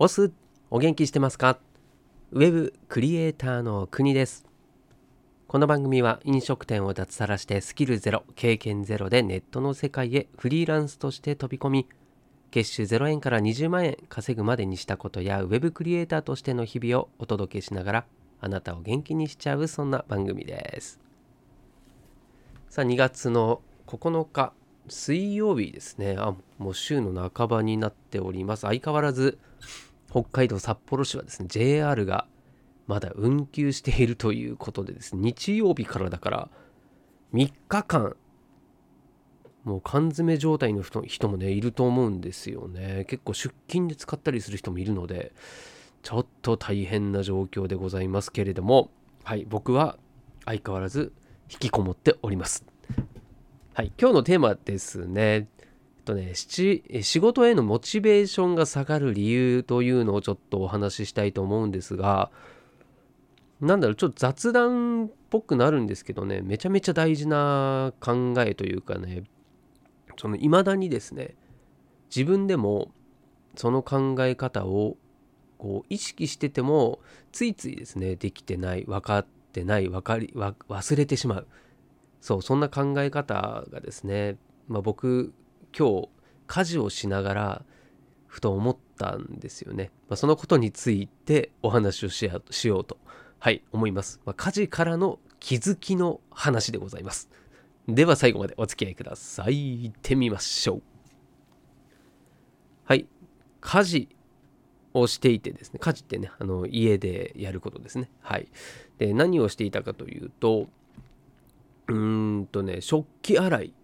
オスお元気してますか？ウェブクリエイターの国です。この番組は飲食店を脱サラしてスキルゼロ経験ゼロでネットの世界へフリーランスとして飛び込み月収0円から20万円稼ぐまでにしたことやウェブクリエイターとしての日々をお届けしながらあなたを元気にしちゃうそんな番組です。さあ2月の9日水曜日ですね。あもう週の半ばになっております。相変わらず北海道札幌市はですね JR がまだ運休しているということでですね日曜日からだから3日間もう缶詰状態の人もねいると思うんですよね。結構出勤で使ったりする人もいるのでちょっと大変な状況でございますけれどもはい僕は相変わらず引きこもっております。はい今日のテーマですね。とね、仕事へのモチベーションが下がる理由というのをちょっとお話ししたいと思うんですが、なんだろう、ちょっと雑談っぽくなるんですけどね、めちゃめちゃ大事な考えというかね、その未だにですね、自分でもその考え方をこう意識してても、ついついですね、できてない、分かってない、分かり、忘れてしまう。そう、そんな考え方がですね、まあ、僕今日家事をしながらふと思ったんですよね。まあ、そのことについてお話をしようと、はい、思います。まあ、家事からの気づきの話でございます。では最後までお付き合いください。行ってみましょう。はい、家事をしていてですね、家事ってね、あの家でやることですね。はい。で、何をしていたかというと、うーんとね、食器洗い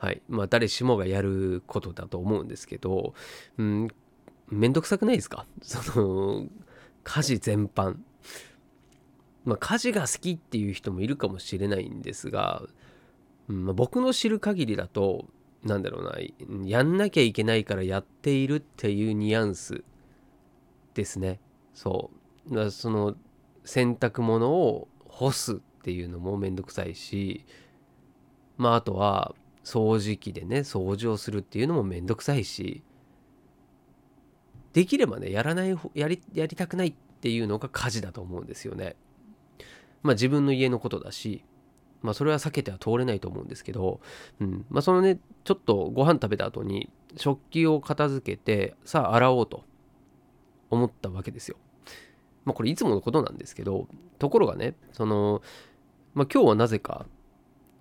はい。まあ誰しもがやることだと思うんですけどうんめんどくさくないですか？その家事全般。まあ家事が好きっていう人もいるかもしれないんですが、うんまあ、僕の知る限りだとなんだろうなやんなきゃいけないからやっているっていうニュアンスですね。そう。だその洗濯物を干すっていうのもめんどくさいしまああとは掃除機でね掃除をするっていうのもめんどくさいしできればねやらないやりやりたくないっていうのが家事だと思うんですよね。まあ自分の家のことだしまあそれは避けては通れないと思うんですけど、うんまあ、そのねちょっとご飯食べた後に食器を片付けてさあ洗おうと思ったわけですよ。まあこれいつものことなんですけどところがねその、まあ、今日はなぜか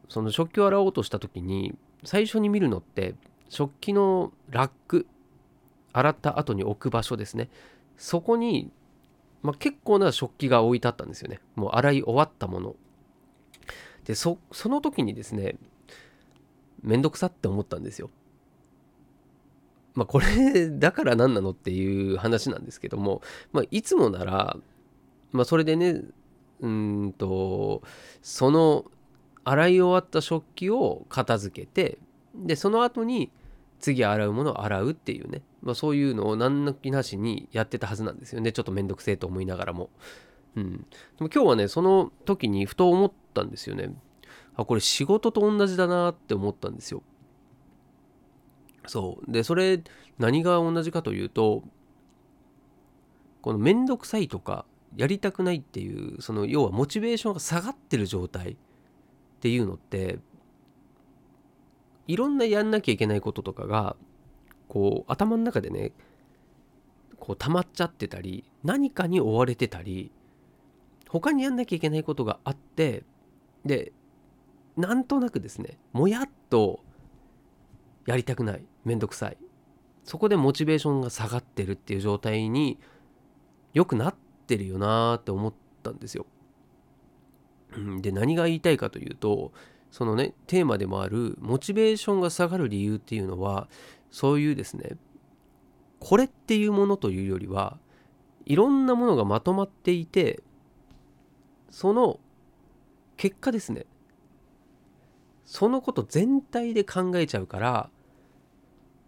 その食器を洗おうとした時に最初に見るのって食器のラック洗った後に置く場所ですね。そこに、まあ、結構な食器が置いてあったんですよね。もう洗い終わったもの。でそその時にですねめんどくさって思ったんですよ。まあこれだから何なのっていう話なんですけども、まあ、いつもなら、まあ、それでねうんとその洗い終わった食器を片付けてでその後に次洗うものを洗うっていうね、まあ、そういうのを何の気なしにやってたはずなんですよね。ちょっとめんどくせえと思いながらも、うん、でも今日はねその時にふと思ったんですよね。あこれ仕事と同じだなって思ったんですよ。そう。でそれ何が同じかというとこのめんどくさいとかやりたくないっていうその要はモチベーションが下がってる状態っていうのっていろんなやんなきゃいけないこととかがこう頭の中でねこう溜まっちゃってたり何かに追われてたり他にやんなきゃいけないことがあってでなんとなくですねもやっとやりたくないめんどくさいそこでモチベーションが下がってるっていう状態によくなってるよなーって思ったんですよ。で何が言いたいかというとそのねテーマでもあるモチベーションが下がる理由っていうのはそういうですねこれっていうものというよりはいろんなものがまとまっていてその結果ですねそのこと全体で考えちゃうから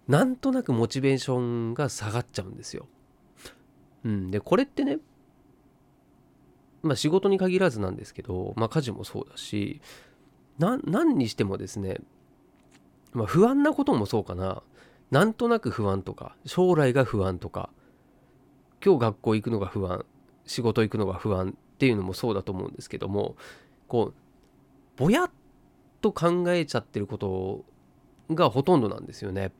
なんとなくモチベーションが下がっちゃうんですよ。うん、でこれってねまあ、仕事に限らずなんですけど、まあ、家事もそうだしな何にしてもですね、まあ、不安なこともそうかななんとなく不安とか将来が不安とか今日学校行くのが不安仕事行くのが不安っていうのもそうだと思うんですけどもこうぼやっと考えちゃってることがほとんどなんですよね。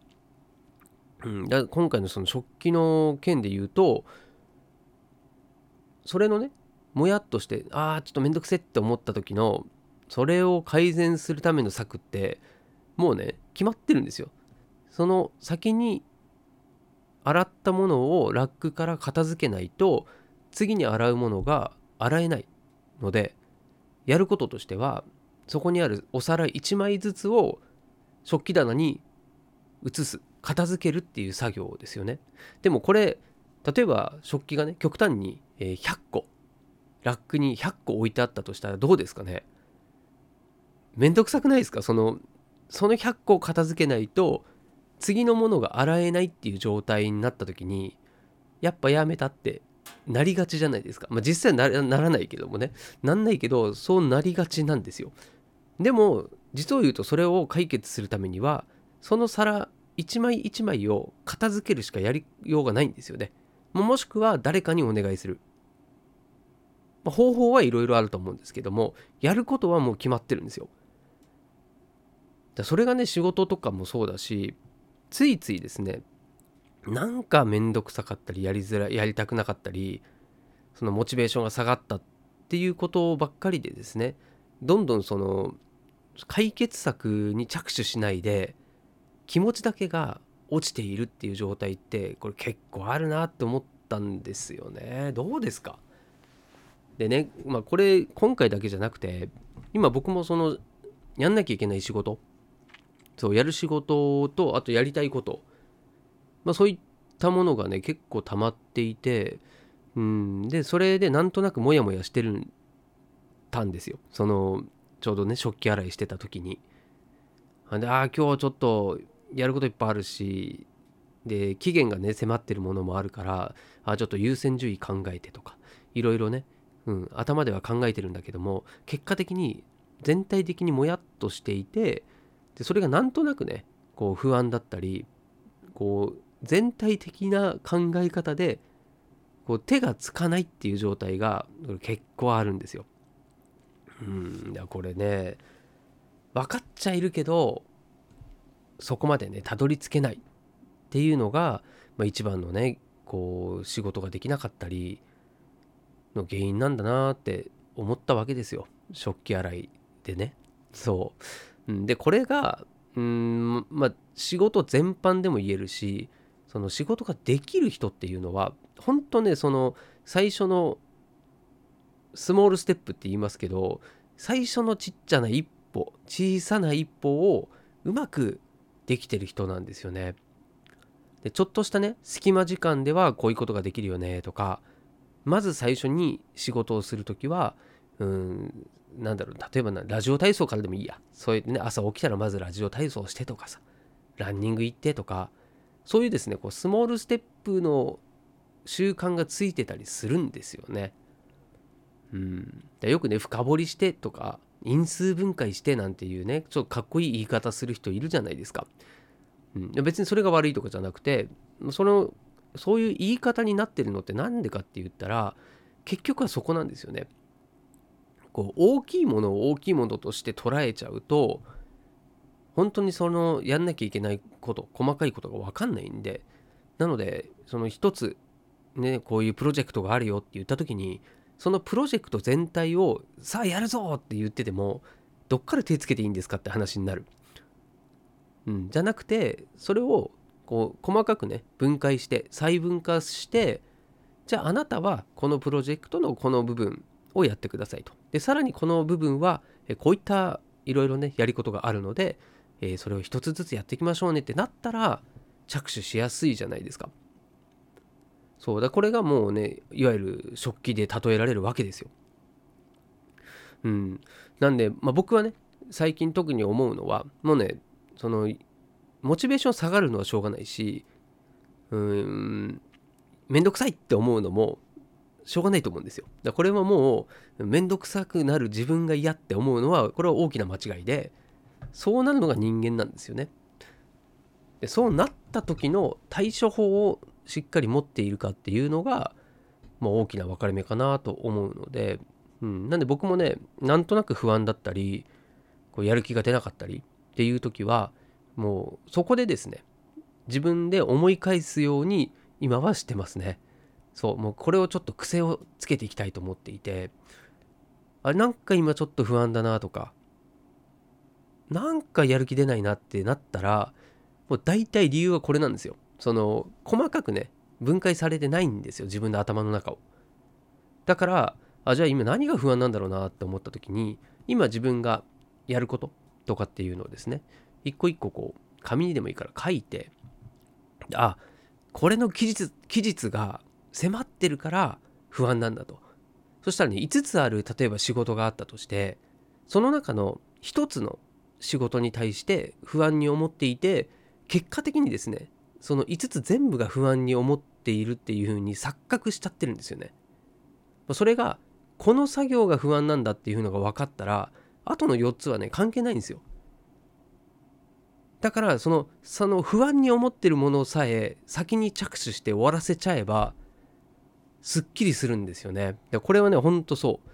うん、だ今回のその食器の件で言うとそれのねもやっとしてああちょっとめんどくせって思った時のそれを改善するための策ってもうね決まってるんですよ。その先に洗ったものをラックから片付けないと次に洗うものが洗えないのでやることとしてはそこにあるお皿1枚ずつを食器棚に移す片付けるっていう作業ですよねでもこれ例えば食器がね極端に100個ラックに100個置いてあったとしたらどうですかね？めんどくさくないですか？そのその100個を片付けないと次のものが洗えないっていう状態になった時にやっぱやめたってなりがちじゃないですか？まあ、実際ならないけどもねなんないけどそうなりがちなんですよ。でも実を言うとそれを解決するためにはその皿一枚一枚を片付けるしかやりようがないんですよね。もしくは誰かにお願いする。まあ、方法はいろいろあると思うんですけどもやることはもう決まってるんですよ。だそれがね仕事とかもそうだしついついですねなんかめんどくさかったりやりづらいやりたくなかったりそのモチベーションが下がったっていうことばっかりでですねどんどんその解決策に着手しないで気持ちだけが落ちているっていう状態ってこれ結構あるなって思ったんですよねどうですか？でねまあこれ今回だけじゃなくて今僕もそのやんなきゃいけない仕事そうやる仕事とあとやりたいことまあ、そういったものがね結構溜まっていてうんでそれでなんとなくモヤモヤしてるたんですよ。そのちょうどね食器洗いしてた時に。でああ今日ちょっとやることいっぱいあるしで期限がね迫ってるものもあるからああちょっと優先順位考えてとかいろいろね、うん、頭では考えてるんだけども結果的に全体的にもやっとしていてでそれがなんとなくねこう不安だったりこう全体的な考え方でこう手がつかないっていう状態が結構あるんですよ。うん、いやこれね分かっちゃいるけどそこまでねたどり着けないっていうのが、まあ、一番のねこう仕事ができなかったりの原因なんだなって思ったわけですよ。食器洗いでね。そう、でこれがうんまあ仕事全般でも言えるしその仕事ができる人っていうのは本当ねその最初のスモールステップって言いますけど最初のちっちゃな一歩小さな一歩をうまくできてる人なんですよね。でちょっとしたね隙間時間ではこういうことができるよねとかまず最初に仕事をする時はうんなんだろう例えばなラジオ体操からでもいいやそうやってね朝起きたらまずラジオ体操してとかさランニング行ってとかそういうですねこうスモールステップの習慣がついてたりするんですよね。うん、よくね深掘りしてとか因数分解してなんていうねちょっとかっこいい言い方する人いるじゃないですか。うん、別にそれが悪いとかじゃなくてそのそういう言い方になってるのって何でかって言ったら結局はそこなんですよね。こう大きいものを大きいものとして捉えちゃうと本当にそのやんなきゃいけないこと細かいことが分かんないんでなのでその一つねこういうプロジェクトがあるよって言った時にそのプロジェクト全体をさあやるぞって言っててもどっから手つけていいんですかって話になる。うん、じゃなくてそれをこう細かくね分解して細分化してじゃああなたはこのプロジェクトのこの部分をやってくださいと。でさらにこの部分はこういったいろいろねやりことがあるのでえ、それを一つずつやっていきましょうねってなったら着手しやすいじゃないですか。そうだこれがもうねいわゆる食器で例えられるわけですよ。うん、なんで、まあ、僕はね最近特に思うのはもうねそのモチベーション下がるのはしょうがないしうんめんどくさいって思うのもしょうがないと思うんですよ。だこれはもうめんどくさくなる自分が嫌って思うのはこれは大きな間違いでそうなるのが人間なんですよね。でそうなった時の対処法をしっかり持っているかっていうのが、まあ、大きな分かれ目かなと思うので、うん、なんで僕もねなんとなく不安だったりこうやる気が出なかったりっていう時はもうそこでですね自分で思い返すように今はしてますね。そうもうこれをちょっと癖をつけていきたいと思っていてあれなんか今ちょっと不安だなとかなんかやる気出ないなってなったらもう大体理由はこれなんですよ。その細かくね分解されてないんですよ自分の頭の中を。だからあじゃあ今何が不安なんだろうなって思った時に今自分がやることとかっていうのをですね一個一個こう紙にでもいいから書いてあこれの期日期日が迫ってるから不安なんだとそしたらね5つある例えば仕事があったとしてその中の1つの仕事に対して不安に思っていて結果的にですねその5つ全部が不安に思っているっていう風に錯覚しちゃってるんですよね。それがこの作業が不安なんだっていうのが分かったらあとの4つはね関係ないんですよ。だからそのその不安に思ってるものさえ先に着手して終わらせちゃえばすっきりするんですよね。でこれはねほんとそう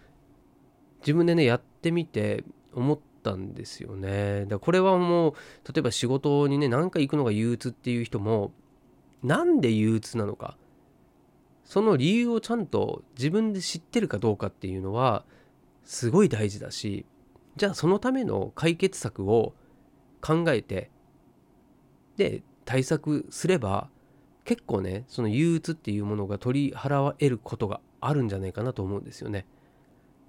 自分でねやってみて思ったんですよね。だこれはもう例えば仕事にね何か行くのが憂鬱っていう人もなんで憂鬱なのかその理由をちゃんと自分で知ってるかどうかっていうのはすごい大事だしじゃあそのための解決策を考えてで対策すれば結構ねその憂鬱っていうものが取り払われることがあるんじゃないかなと思うんですよね。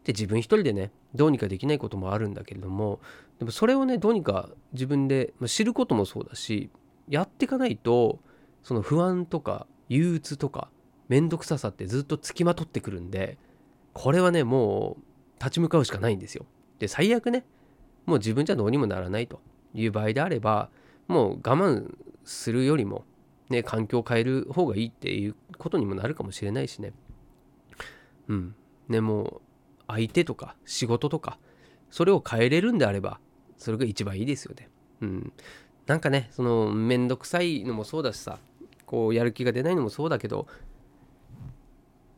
で自分一人でねどうにかできないこともあるんだけれどもでもそれをねどうにか自分でま知ることもそうだしやっていかないとその不安とか憂鬱とか面倒くささってずっとつきまとってくるんでこれはねもう立ち向かうしかないんですよ。で最悪ねもう自分じゃどうにもならないという場合であればもう我慢するよりもね環境を変える方がいいっていうことにもなるかもしれないしね。うん。ねもう相手とか仕事とかそれを変えれるんであればそれが一番いいですよね。うん。なんかねそのめんどくさいのもそうだしさこうやる気が出ないのもそうだけど、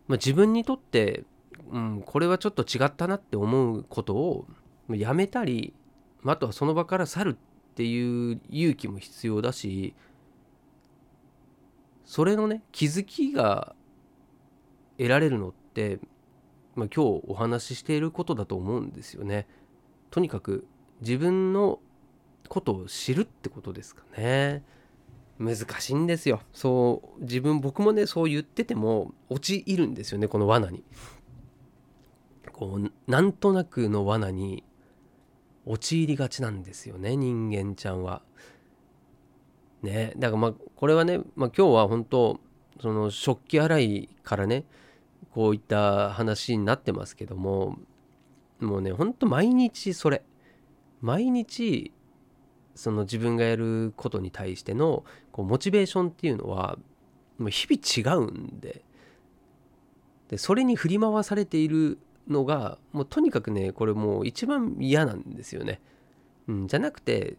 まあ、自分にとって、うん、これはちょっと違ったなって思うことをやめたりあとはその場から去るっっていう勇気も必要だしそれのね気づきが得られるのって、まあ、今日お話ししていることだと思うんですよね。とにかく自分のことを知るってことですかね。難しいんですよ。そう自分僕もねそう言ってても陥るんですよねこの罠に。こうなんとなくの罠に陥りがちなんですよね人間ちゃんは。ねだからまあこれはね、まあ、今日は本当その食器洗いからねこういった話になってますけどももうねほんと毎日それ毎日その自分がやることに対してのこうモチベーションっていうのはもう日々違うんででそれに振り回されているのがもうとにかくねこれもう一番嫌なんですよね。うん、じゃなくて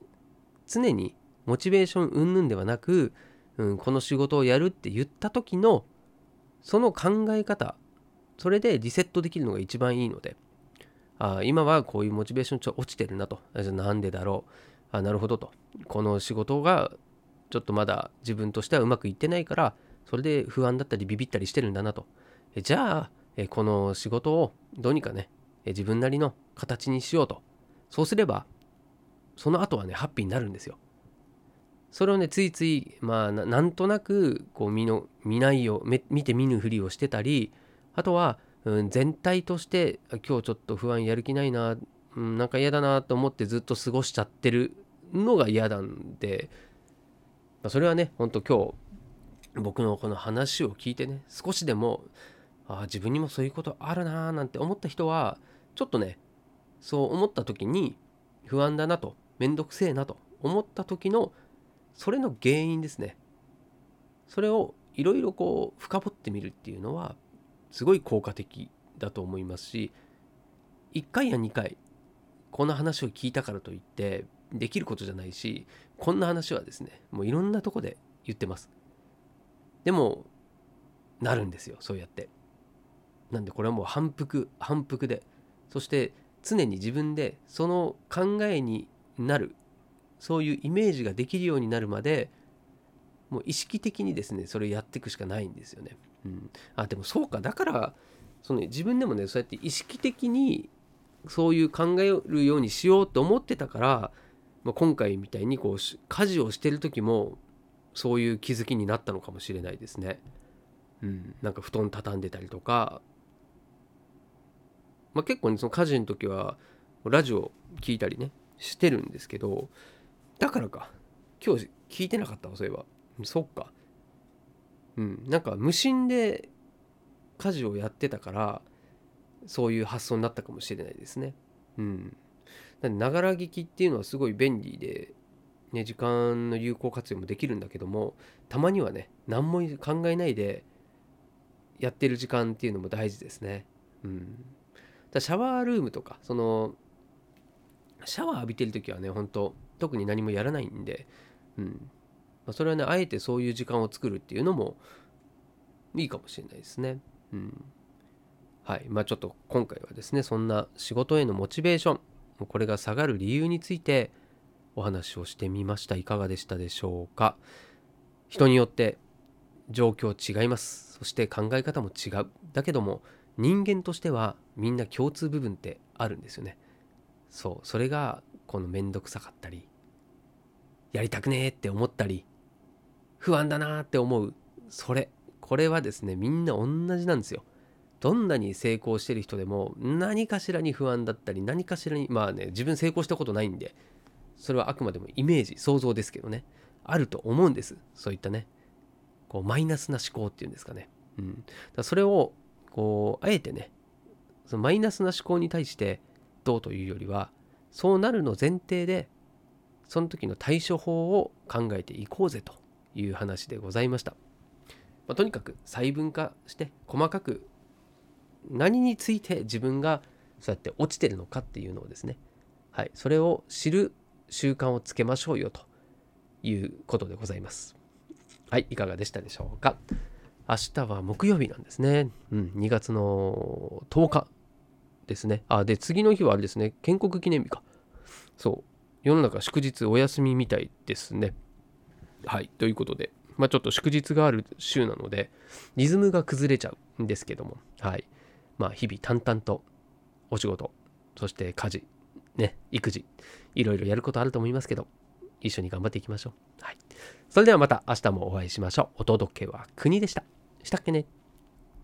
常にモチベーション云々ではなく、うん、この仕事をやるって言った時のその考え方それでリセットできるのが一番いいのであ今はこういうモチベーションちょっと落ちてるなと。じゃあなんでだろう。あなるほどと。この仕事がちょっとまだ自分としてはうまくいってないからそれで不安だったりビビったりしてるんだなと。じゃあえこの仕事をどうにかねえ自分なりの形にしようと。そうすればその後はねハッピーになるんですよ。それをねついついまあなんとなくこう見の見ないよ見て見ぬふりをしてたりあとは、うん、全体として今日ちょっと不安やる気ないな、うん、なんか嫌だなと思ってずっと過ごしちゃってるのが嫌なんで、まあ、それはねほんと今日僕のこの話を聞いてね少しでもあ自分にもそういうことあるなーなんて思った人はちょっとねそう思った時に不安だなとめんどくせえなと思った時のそれの原因ですね。それをいろいろこう深掘ってみるっていうのはすごい効果的だと思いますし1回や2回この話を聞いたからといってできることじゃないしこんな話はですねもういろんなとこで言ってます。でもなるんですよそうやって。なんでこれはもう反復反復でそして常に自分でその考えになるそういうイメージができるようになるまでもう意識的にですねそれをやっていくしかないんですよね。うん、あでもそうかだからその自分でもねそうやって意識的にそういう考えるようにしようと思ってたから、まあ、今回みたいにこう家事をしてる時もそういう気づきになったのかもしれないですね。うん、なんか布団畳んでたりとか、まあ、結構ねその家事の時はラジオ聞いたりねしてるんですけどだからか。今日聞いてなかったわそういえば。そっか。うん。なんか無心で家事をやってたからそういう発想になったかもしれないですね。うん。ながら聞きっていうのはすごい便利でね、時間の有効活用もできるんだけどもたまにはね何も考えないでやってる時間っていうのも大事ですね。うん、だシャワールームとかそのシャワー浴びてる時はね本当特に何もやらないんで、うん。まあ、それはねあえてそういう時間を作るっていうのもいいかもしれないですね。うん。はい。まあ、ちょっと今回はですねそんな仕事へのモチベーションこれが下がる理由についてお話をしてみました。いかがでしたでしょうか。人によって状況違います。そして考え方も違う。だけども人間としてはみんな共通部分ってあるんですよね。そうそれがこの面倒くさかったりやりたくねえって思ったり不安だなって思う。それこれはですねみんな同じなんですよ。どんなに成功してる人でも何かしらに不安だったり何かしらにまあね自分成功したことないんでそれはあくまでもイメージ想像ですけどね。あると思うんです。そういったね。こうマイナスな思考っていうんですかね、うん、だそれをこうあえてねそのマイナスな思考に対してどうというよりはそうなるの前提でその時の対処法を考えていこうぜという話でございました、まあ、とにかく細分化して細かく何について自分がそうやって落ちてるのかっていうのをですねはいそれを知る習慣をつけましょうよということでございます。はい、いかがでしたでしょうか。明日は木曜日なんですね。うん、2月の10日ですね。あ、で、次の日はあれですね、建国記念日か。そう。世の中祝日お休みみたいですね。はい、ということで、まあちょっと祝日がある週なので、リズムが崩れちゃうんですけども、はい。まあ日々淡々とお仕事、そして家事、ね、育児、いろいろやることあると思いますけど、一緒に頑張っていきましょう。はい。それではまた明日もお会いしましょう。お届けは国でした。したっけね